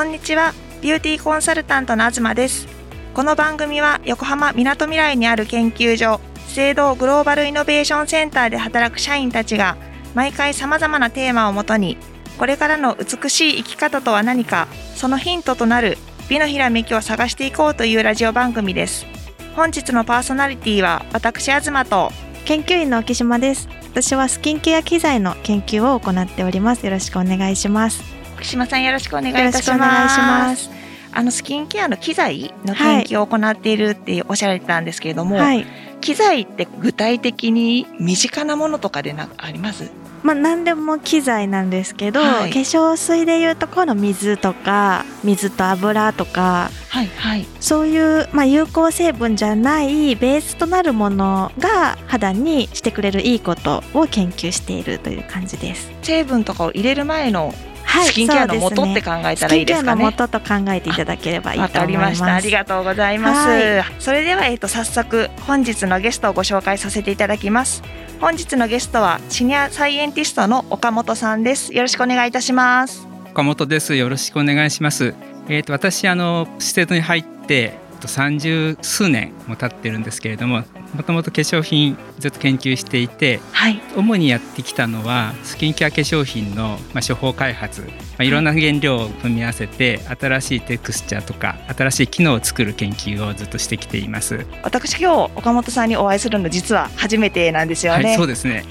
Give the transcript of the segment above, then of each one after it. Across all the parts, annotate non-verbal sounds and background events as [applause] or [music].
こんにちは。ビューティーコンサルタントの東です。この番組は横浜みなとみらいにある研究所資生堂グローバルイノベーションセンターで働く社員たちが毎回様々なテーマをもとにこれからの美しい生き方とは何かそのヒントとなる美のひらめきを探していこうというラジオ番組です。本日のパーソナリティは私東と研究員の沖島です。私はスキンケア機材の研究を行っております。よろしくお願いします。島さんよろしくお願いいたします。あのスキンケアの機材の研究を行っているっておっしゃられてたんですけれども、はい、機材って具体的に身近なものとかでなあります？まあ、何でも機材なんですけど、はい、化粧水でいうとこの水とか水と油とか、はいはい、そういう、まあ、有効成分じゃないベースとなるものが肌にしてくれるいいことを研究しているという感じです。成分とかを入れる前のはい、スキンケアの元って考えたらいいですかね。元と考えていただければいいと思います。ありがとうございます。はい、それではえっ、と早速本日のゲストをご紹介させていただきます。本日のゲストはシニアサイエンティストの岡本さんです。よろしくお願いいたします。岡本です。よろしくお願いします。えっ、ー、と私あの施設に入って三十数年も経ってるんですけれどももともと化粧品ずっと研究していて、はい、主にやってきたのはスキンケア化粧品の、まあ、処方開発、まあ、い。ろんな原料を組み合わせて新しいテクスチャーとか新しい機能を作る研究をずっとしてきています。私今日岡本さんにお会いするの実は初めてなんですよね、はい、そうですね。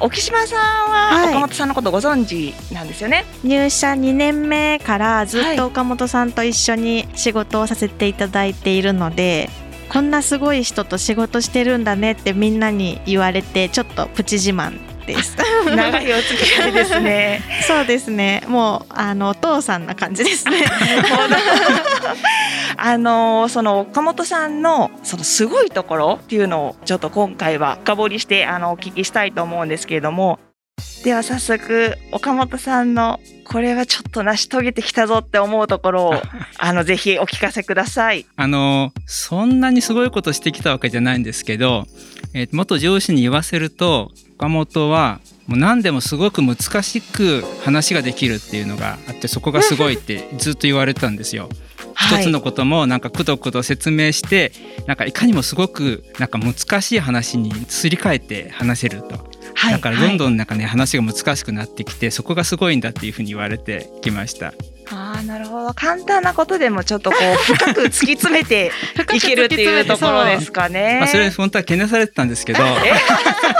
沖島さんは岡本さんのことご存知なんですよね、はい、入社2年目からずっと岡本さんと一緒に仕事をさせていただいているので、こんなすごい人と仕事してるんだねってみんなに言われてちょっとプチ自慢です。[laughs] 長いお付き合いですね。[laughs] そうですね。もうあのお父さんな感じですね。[laughs] あのその岡本さんのそのすごいところっていうのをちょっと今回は深掘りしてあのお聞きしたいと思うんですけれどもでは早速岡本さんのこれはちょっと成し遂げてきたぞって思うところを [laughs] あのぜひお聞かせください。あのそんなにすごいことしてきたわけじゃないんですけど、えー、元上司に言わせると岡本はもう何でもすごく難しく話ができるっていうのがあってそこがすごいってずっと言われたんですよ。[laughs] 一つのこともなんかくどくど説明してなんかいかにもすごくなんか難しい話にすり替えて話せると。はい、だからどんどんなんかね、はい、話が難しくなってきてそこがすごいんだっていうふうに言われてきました。ああなるほど簡単なことでもちょっとこう [laughs] 深く突き詰めていけるっていうところですかね。まあそれ本当は懸念されてたんですけど。[laughs] え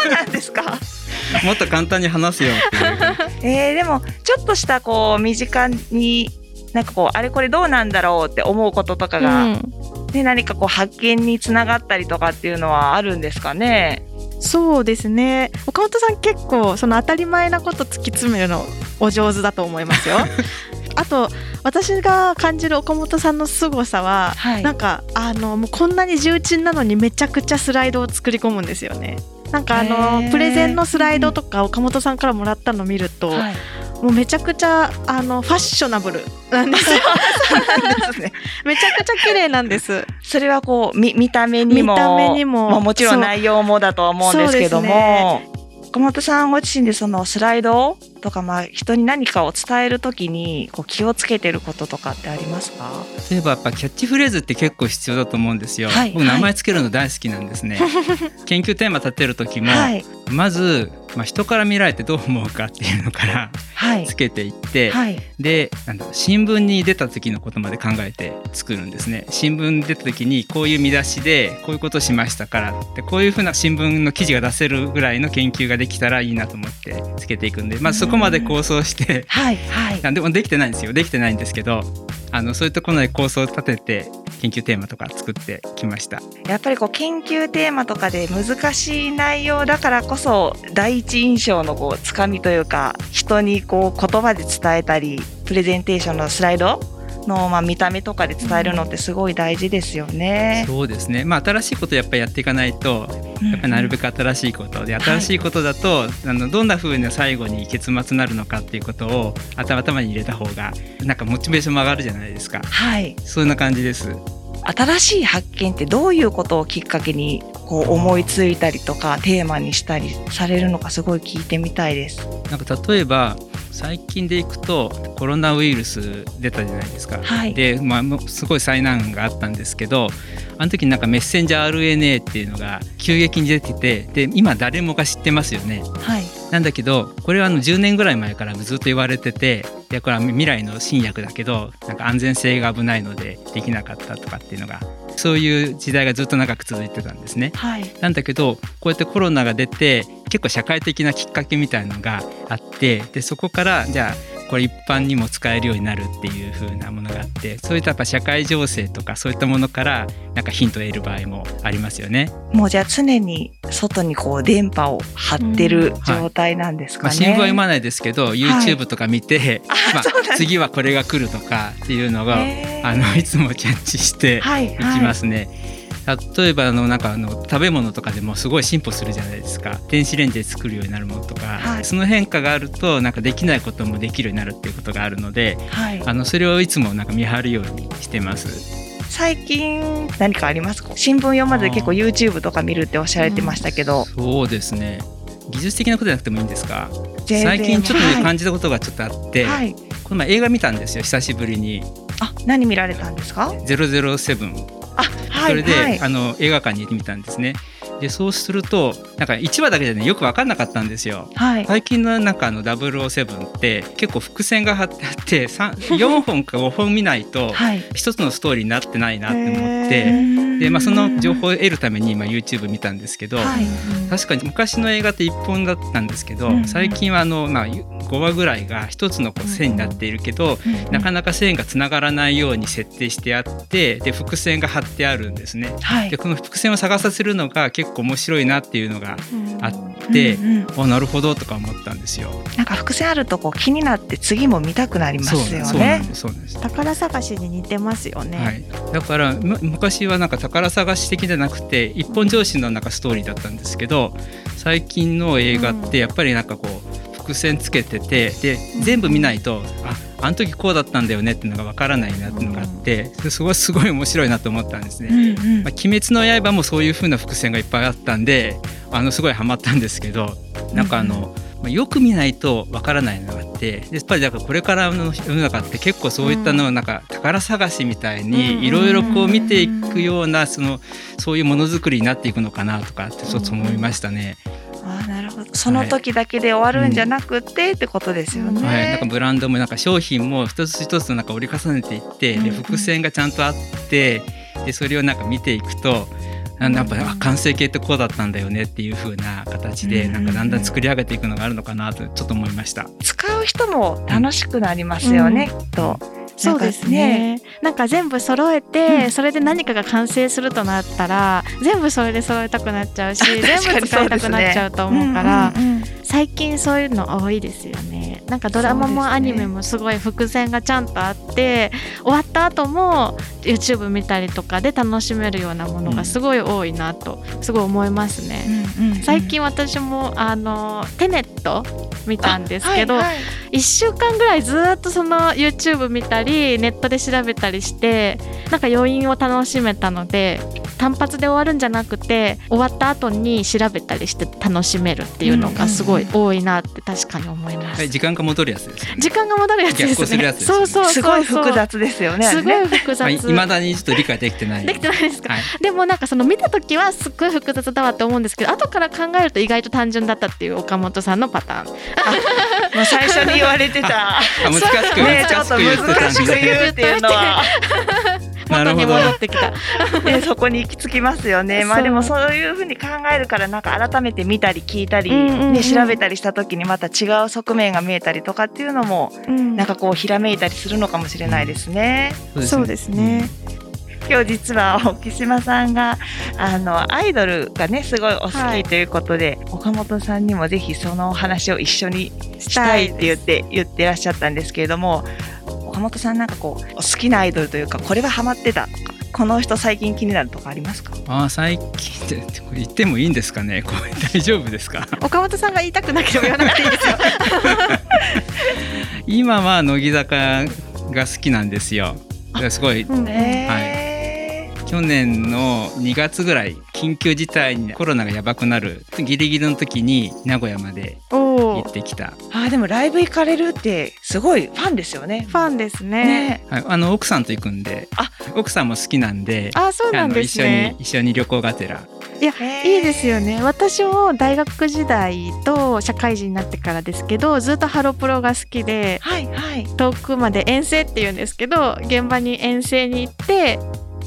そうなんですか？[laughs] もっと簡単に話すよっていう。えー、でもちょっとしたこう身近になんかこうあれこれどうなんだろうって思うこととかが、うん、で何かこう発見につながったりとかっていうのはあるんですかね？そうですね。岡本さん結構その当たり前なこと突き詰めるのお上手だと思いますよ。[laughs] あと私が感じる岡本さんの凄さは、はい、なんかあのもうこんなに重鎮なのにめちゃくちゃスライドを作り込むんですよね。なんかあのプレゼンのスライドとか岡本さんからもらったの見ると、はい、もうめちゃくちゃあのファッショナブルなんですよ。すね、めちゃくちゃ綺麗なんです。それはこう見見た目にも見た目にももちろん内容もだとは思うんですけども、岡本さんご自身でそのスライドとか、まあ、人に何かを伝えるときにこう気をつけてることとかってありますか？例えばやっぱキャッチフレーズって結構必要だと思うんですよ。はい、僕名前つけるの大好きなんですね。はい、研究テーマ立てる時も、はい、まずまあ、人から見られてどう思うかっていうのからつけていって、はい、でなんだ新聞に出た時のことまで考えて作るんですね。新聞に出た時にこういう見出しでこういうことしましたからでこういうふうな新聞の記事が出せるぐらいの研究ができたらいいなと思ってつけていくんで、まあ、そこまで構想して、はいはい、でもできてないんですよ。できてないんですけどあのそういうところで構想を立てて研究テーマとか作ってきました。やっぱりこう研究テーマとかで難しい内容だからこそ第一印象のこうつかみというか人にこう言葉で伝えたりプレゼンテーションのスライドの、まあ、見た目とかで伝えるのってすごい大事ですよね。そうですね、まあ、新しいことやっぱりやっていかないとやっぱりなるべく新しいことで、新しいことだと、はい、あのどんなふうに最後に結末になるのかっていうことを頭に入れた方がなんかモチベーションも上がるじゃないですか。はい、そんな感じです。新しい発見ってどういうことをきっかけにこう思いついたりとかテーマにしたりされるのかすごい聞いてみたいです。なんか例えば最近でいくとコロナウイルス出たじゃないですか、はい、で、まあ、すごい災難があったんですけどあの時になんかメッセンジャー RNA っていうのが急激に出ててで今誰もが知ってますよね。はいなんだけどこれはあの10年ぐらい前からずっと言われてていやこれは未来の新薬だけどなんか安全性が危ないのでできなかったとかっていうのがそういう時代がずっと長く続いてたんですね。はい、なんだけどこうやってコロナが出て結構社会的なきっかけみたいのがあってでそこからじゃあこれ一般にも使えるようになるっていう風なものがあってそういったやっぱ社会情勢とかそういったものからなんかヒントを得る場合もありますよね。もうじゃあ常に外にこう電波を張ってる状態なんですかね。うんはいまあ、新聞は読まないですけど YouTube とか見て、[laughs] はい、まあ、次はこれが来るとかっていうのがあのいつもキャッチしていきますね。はいはい例えばあのなんかあの食べ物とかでもすごい進歩するじゃないですか。電子レンジで作るようになるものとか、はい、その変化があるとなんかできないこともできるようになるっていうことがあるので、はい、あのそれをいつもなんか見張るようにしてます。最近何かありますか？新聞読まず結構 YouTube とか見るっておっしゃられてましたけど、うん、そうですね。技術的なことじゃなくてもいいんですか？最近ちょっとね、はい、感じたことがちょっとあって、はい、この前映画見たんですよ久しぶりに。あ何見られたんですか？007あ、はい、それで、はい、あの映画館に行ってみたんですね。でそうするとなんか1話だけじゃねよく分かんなかったんですよ。はい、最近の中の007って結構伏線が張ってあって4本か5本見ないと [laughs] 1つのストーリーになってないなって思って、でまあ、その情報を得るために今 YouTube 見たんですけど、はい、確かに昔の映画って1本だったんですけど、最近はあの、まあ、5話ぐらいが1つのこう線になっているけど、なかなか線がつながらないように設定してあってで伏線が張ってあるんですね。でこの伏線を探させるのが結構面白いなっていうのがあって、うんうん、なるほどとか思ったんですよ。なんか伏線あるとこう気になって次も見たくなりますよね。そうです宝探しに似てますよね。はい、だから昔はなんか宝探し的じゃなくて一本上司のなんかストーリーだったんですけど最近の映画ってやっぱりなんかこう伏線つけててで全部見ないとああの時こうだったんだよねっていうのがわからないなっていうのがあってそこはすごい面白いなと思ったんですね。うんうん、まあ、鬼滅の刃もそういう風な伏線がいっぱいあったんであのすごいハマったんですけどなんかあの、まあ、よく見ないとわからないのがあってやっぱりだからこれからの世の中って結構そういったのをなんか宝探しみたいにいろいろこう見ていくようなそのそういうものづくりになっていくのかなとかってちょっと思いましたね。あなるほどその時だけで終わるんじゃなくて、はい、ってことですよね。はい、なんかブランドもなんか商品も一つ一つなんか折り重ねていって、で伏線がちゃんとあってでそれをなんか見ていくと。やっぱ完成形ってこうだったんだよねっていう風な形でなんかだんだん作り上げていくのがあるのかなとちょっと思いました。使う人も楽しくなりますよね、うん、と。そうですね。なんか全部揃えて、それで何かが完成するとなったら全部それで揃えたくなっちゃうし [laughs] 全部使いたくなっちゃうと思うから、最近そういうの多いですよねなんかドラマもアニメもすごい伏線がちゃんとあって、終わった後も YouTube 見たりとかで楽しめるようなものがすごい多いなとすごい思いますね、最近私もあのテネット見たんですけど、はいはい、1週間ぐらいずっとその YouTube 見たりネットで調べたりしてなんか余韻を楽しめたので単発で終わるんじゃなくて終わった後に調べたりして楽しめるっていうのがすごい多いなって確かに思います。はい、時間が戻るやつです、ね、時間が戻るやつですね。すそうそうすごい複雑ですよね。すごい複雑。いまだにちょっと理解できてない。できてないですか？はい、でもなんかその見た時はすっごい複雑だわって思うんですけど、後から考えると意外と単純だったっていう岡本さんのパターン。もう最初に言われてた。難しくねちょっと難しく言うっていうのは。元に戻ってきた。で [laughs] そこに行き着きますよね。まあでもそういうふうに考えるからなんか改めて見たり聞いたり、ね、調べたりした時にまた違う側面が見えたりとかっていうのも、なんかこうひらめいたりするのかもしれないですね。そうですね。今日実は沖島さんがあのアイドルがねすごいお好きということで、はい、岡本さんにもぜひそのお話を一緒にしたいって言って言ってらっしゃったんですけれども岡本さんなんかこう好きなアイドルというかこれはハマってた。とかこの人最近気になるとかありますか？あ最近って言ってもいいんですかね？これ大丈夫ですか？岡本さんが言いたくなければ言わなくていいですよ。[laughs] 今は乃木坂が好きなんですよ。すごい、はい、去年の2月ぐらい緊急事態にコロナがやばくなるギリギリの時に名古屋まで行ってきた。あでもライブ行かれるってすごいファンですよね。ファンですね、ね、はい、あの奥さんと行くんであ。奥さんも好きなんであそうなんですね。一緒に一緒に旅行がてら。いやいいですよね。私も大学時代と社会人になってからですけどずっとハロプロが好きで、はいはい、遠くまで遠征っていうんですけど現場に遠征に行って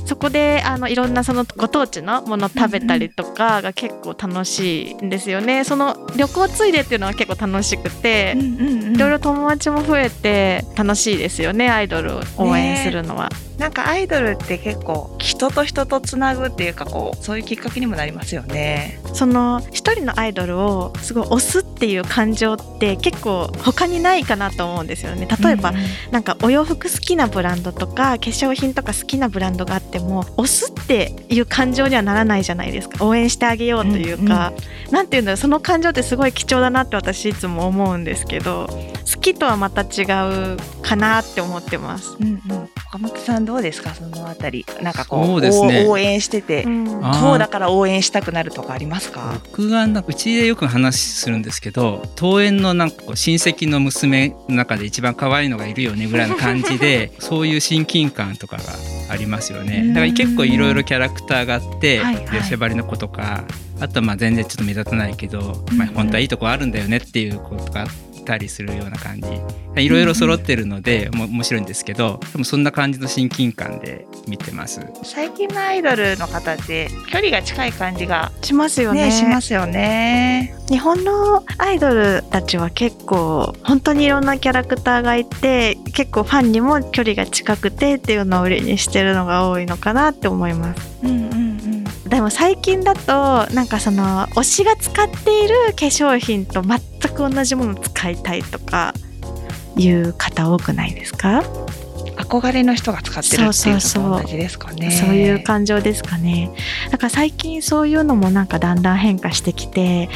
そこであのいろんなそのご当地のもの食べたりとかが結構楽しいんですよね。その旅行ついでっていうのは結構楽しくて、いろいろ友達も増えて楽しいですよねアイドルを応援するのは。ねなんかアイドルって結構人と人とつなぐっていうかこうそういうきっかけにもなりますよね。その一人のアイドルをすごい推すっていう感情って結構他にないかなと思うんですよね。例えば、うんうん、なんかお洋服好きなブランドとか化粧品とか好きなブランドがあっても推すっていう感情にはならないじゃないですか。応援してあげようというか、うんうん、なんていうんだろうその感情ってすごい貴重だなって私いつも思うんですけど好きとはまた違うかなって思ってます。うんうん、岡本さんどうですか？そのあたり。なんかこう、ね、応援してて、うん、こうだから応援したくなるとかありますか？僕がうちでよく話するんですけど登園のなんかこう親戚の娘の中で一番可愛いのがいるよねぐらいの感じで [laughs] そういう親近感とかがありますよね。だから結構いろいろキャラクターがあって、はいはい、でばりの子とかあとはまあ全然ちょっと目立たないけど、まあ、本当はいいとこあるんだよねっていうことがあったりするような感じ。いろいろ揃ってるので、うん、面白いんですけどでもそんな感じの親近感で見てます。最近のアイドルの方って距離が近い感じがしますよね、ね、しますよね。日本のアイドルたちは結構本当にいろんなキャラクターがいて結構ファンにも距離が近くてっていうのを売りにしてるのが多いのかなって思います。うんでも最近だとなんかその推しが使っている化粧品と全く同じものを使いたいとかいう方多くないですか？憧れの人が使ってるっていうのと同じですかね。そういう感情ですかね。だから最近そういうのもなんかだんだん変化してきて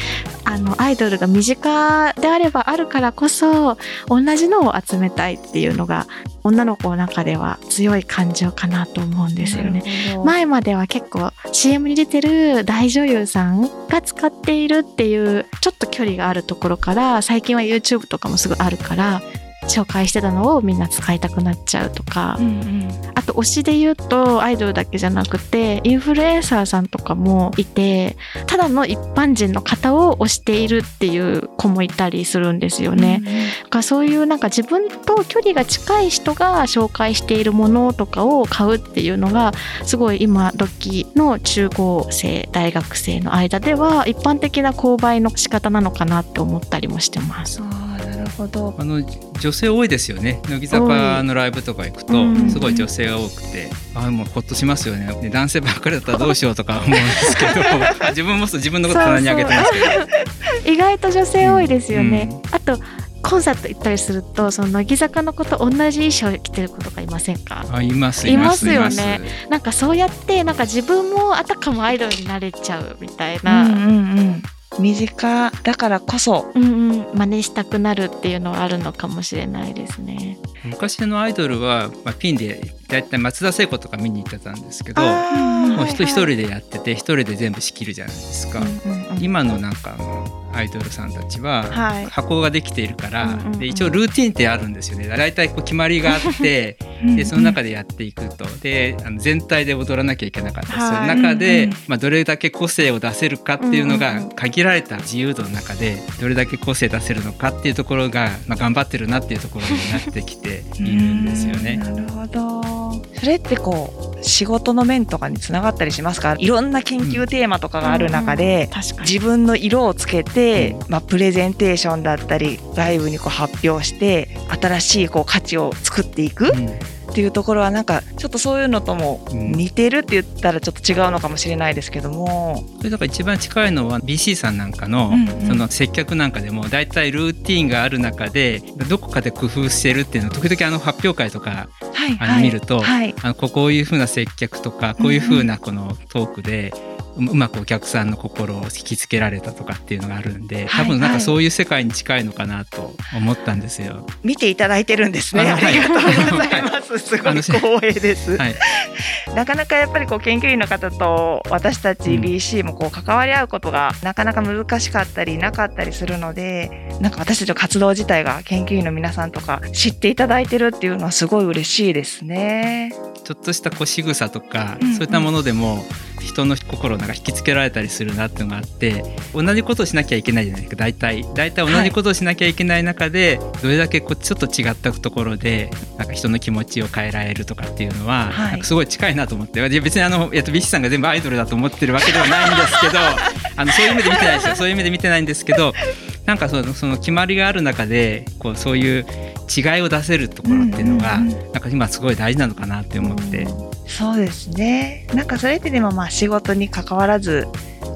あのアイドルが身近であればあるからこそ同じのを集めたいっていうのが女の子の中では強い感情かなと思うんですよね。前までは結構 CM に出てる大女優さんが使っているっていうちょっと距離があるところから最近は YouTube とかもすぐあるから紹介してたのをみんな使いたくなっちゃうとか、うんうん、あと推しで言うとアイドルだけじゃなくてインフルエンサーさんとかもいてただの一般人の方を推しているっていう子もいたりするんですよね。うんうん、そういうなんか自分と距離が近い人が紹介しているものとかを買うっていうのがすごい今時の中高生大学生の間では一般的な購買の仕方なのかなって思ったりもしてます。ほど。あの女性多いですよね。乃木坂のライブとか行くとすごい女性が多くて。あもうほっとしますよね。で男性ばっかりだったらどうしようとか思うんですけど。[laughs] 自分も自分のこと棚にあげてますけど。意外と女性多いですよね、うん、あとコンサート行ったりするとその乃木坂の子と同じ衣装着てる子とかいませんか？あいますいますよね。なんかそうやってなんか自分もあたかもアイドルになれちゃうみたいな、うんうんうん身近だからこそ、うんうん、真似したくなるっていうのはあるのかもしれないですね。昔のアイドルは、まあ、ピンでだいたい松田聖子とか見に行ってたんですけどもう一人でやってて一人で全部仕切るじゃないですか。うんうんうん、今のなんかあのアイドルさんたちは箱ができているから、はい、で一応ルーティンってあるんですよね。大体こう決まりがあって [laughs] でその中でやっていくと。であの全体で踊らなきゃいけなかった。りする中で、まあ、どれだけ個性を出せるかっていうのが限られた自由度の中でどれだけ個性出せるのかっていうところが、まあ、頑張ってるなっていうところになってきているんですよね。なるほどそれってこう仕事の面とかにつながったりしますか？いろんな研究テーマとかがある中で、自分の色をつけて、まあ、プレゼンテーションだったり外部にこう発表して新しいこう価値を作っていく。っていうところはなんかちょっとそういうのとも似てるって言ったらちょっと違うのかもしれないですけども、それだから一番近いのは BC さんなんかのその接客なんかでも大体ルーティンがある中でどこかで工夫してるっていうのを時々あの発表会とかあの見ると、あのこういうふうな接客とかこういうふうなこのトークでうまくお客さんの心を引きつけられたとかっていうのがあるんで多分なんかそういう世界に近いのかなと思ったんですよ。はいはい、見ていただいてるんですね。ありがとうございます。すごい光栄です。はい、なかなかやっぱりこう研究員の方と私たち BC もこう関わり合うことがなかなか難しかったりなかったりするので、なんか私たちの活動自体が研究員の皆さんとか知っていただいてるっていうのはすごい嬉しいですね。ちょっとしたこう仕草とか、うんうん、そういったものでも人の心をなんか引きつけられたりするなっていうのがあって同じことをしなきゃいけないじゃないですか。大体大体同じことをしなきゃいけない中で、はい、どれだけこうちょっと違ったところでなんか人の気持ちを変えられるとかっていうのは、はい、なんかすごい近いなと思って。別にあの、えっと、ビッシさんが全部アイドルだと思ってるわけではないんですけど [laughs] あのそういう目で見てないですよ。そういう目で見てないんですけどなんかそのその決まりがある中でこうそういう違いを出せるところっていうのが、うんうんうん、なんか今すごい大事なのかなって思って。そうですねなんかそれってでもまあ仕事に関わらず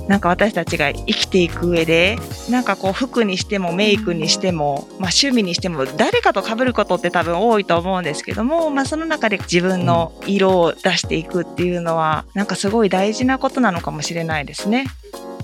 なんか私たちが生きていく上でなんかこう服にしてもメイクにしても、まあ、趣味にしても誰かと被ることって多分多いと思うんですけども、まあ、その中で自分の色を出していくっていうのはなんかすごい大事なことなのかもしれないですね。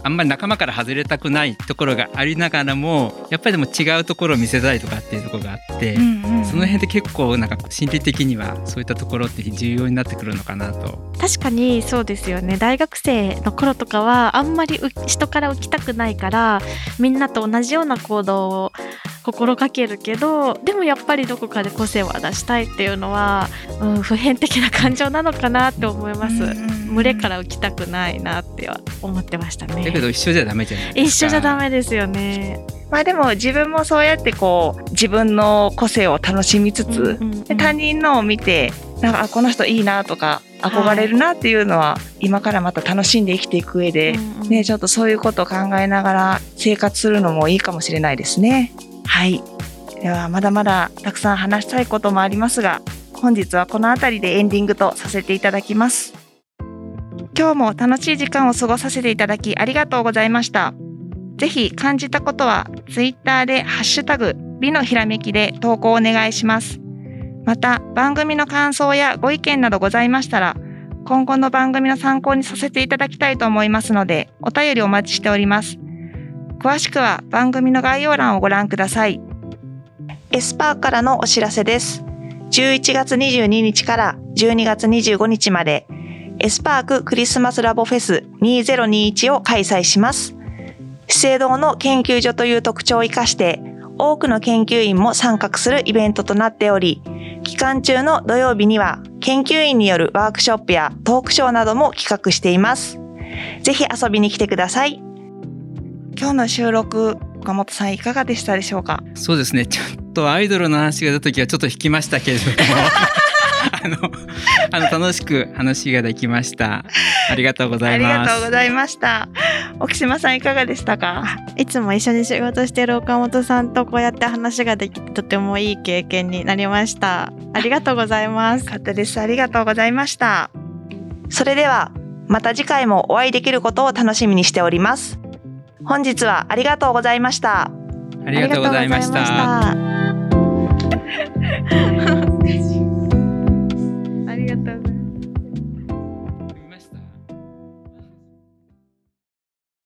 あんまり仲間から外れたくないところがありながらもやっぱりでも違うところを見せたいとかっていうところがあって、うんうん、その辺で結構なんか心理的にはそういったところって重要になってくるのかなと。確かにそうですよね大学生の頃とかはあんまり人から浮きたくないからみんなと同じような行動を心がけるけどでもやっぱりどこかで個性を出したいっていうのは、うん、普遍的な感情なのかなって思います。群れから浮きたくないなって思ってましたね。だけど一緒じゃダメじゃない一緒じゃダメですよね。まあでも自分もそうやってこう自分の個性を楽しみつつ、うんうんうん、他人のを見てなんかこの人いいなとか憧れるなっていうのは、今からまた楽しんで生きていく上で、ね、ちょっとそういうことを考えながら生活するのもいいかもしれないですね。はい。ではまだまだたくさん話したいこともありますが、本日はこの辺りでエンディングとさせていただきます。今日も楽しい時間を過ごさせていただきありがとうございました。ぜひ感じたことは Twitter でハッシュタグ美のひらめきで投稿お願いします。また番組の感想やご意見などございましたら今後の番組の参考にさせていただきたいと思いますのでお便りお待ちしております。詳しくは番組の概要欄をご覧ください。エスパーからのお知らせです。11月22日から12月25日までエスパーククリスマスラボフェス2021を開催します。資生堂の研究所という特徴を生かして、多くの研究員も参画するイベントとなっており、期間中の土曜日には研究員によるワークショップやトークショーなども企画しています。ぜひ遊びに来てください。今日の収録、岡本さんいかがでしたでしょうか？そうですね。ちょっとアイドルの話が出た時はちょっと引きましたけれども。[laughs] あの、あの楽しく話ができました。ありがとうございます。ありがとうございました。沖島さんいかがでしたか？いつも一緒に仕事している岡本さんとこうやって話ができてとてもいい経験になりました。ありがとうございます。かったです。ありがとうございました。それではまた次回もお会いできることを楽しみにしております。本日はありがとうございました。ありがとうございました。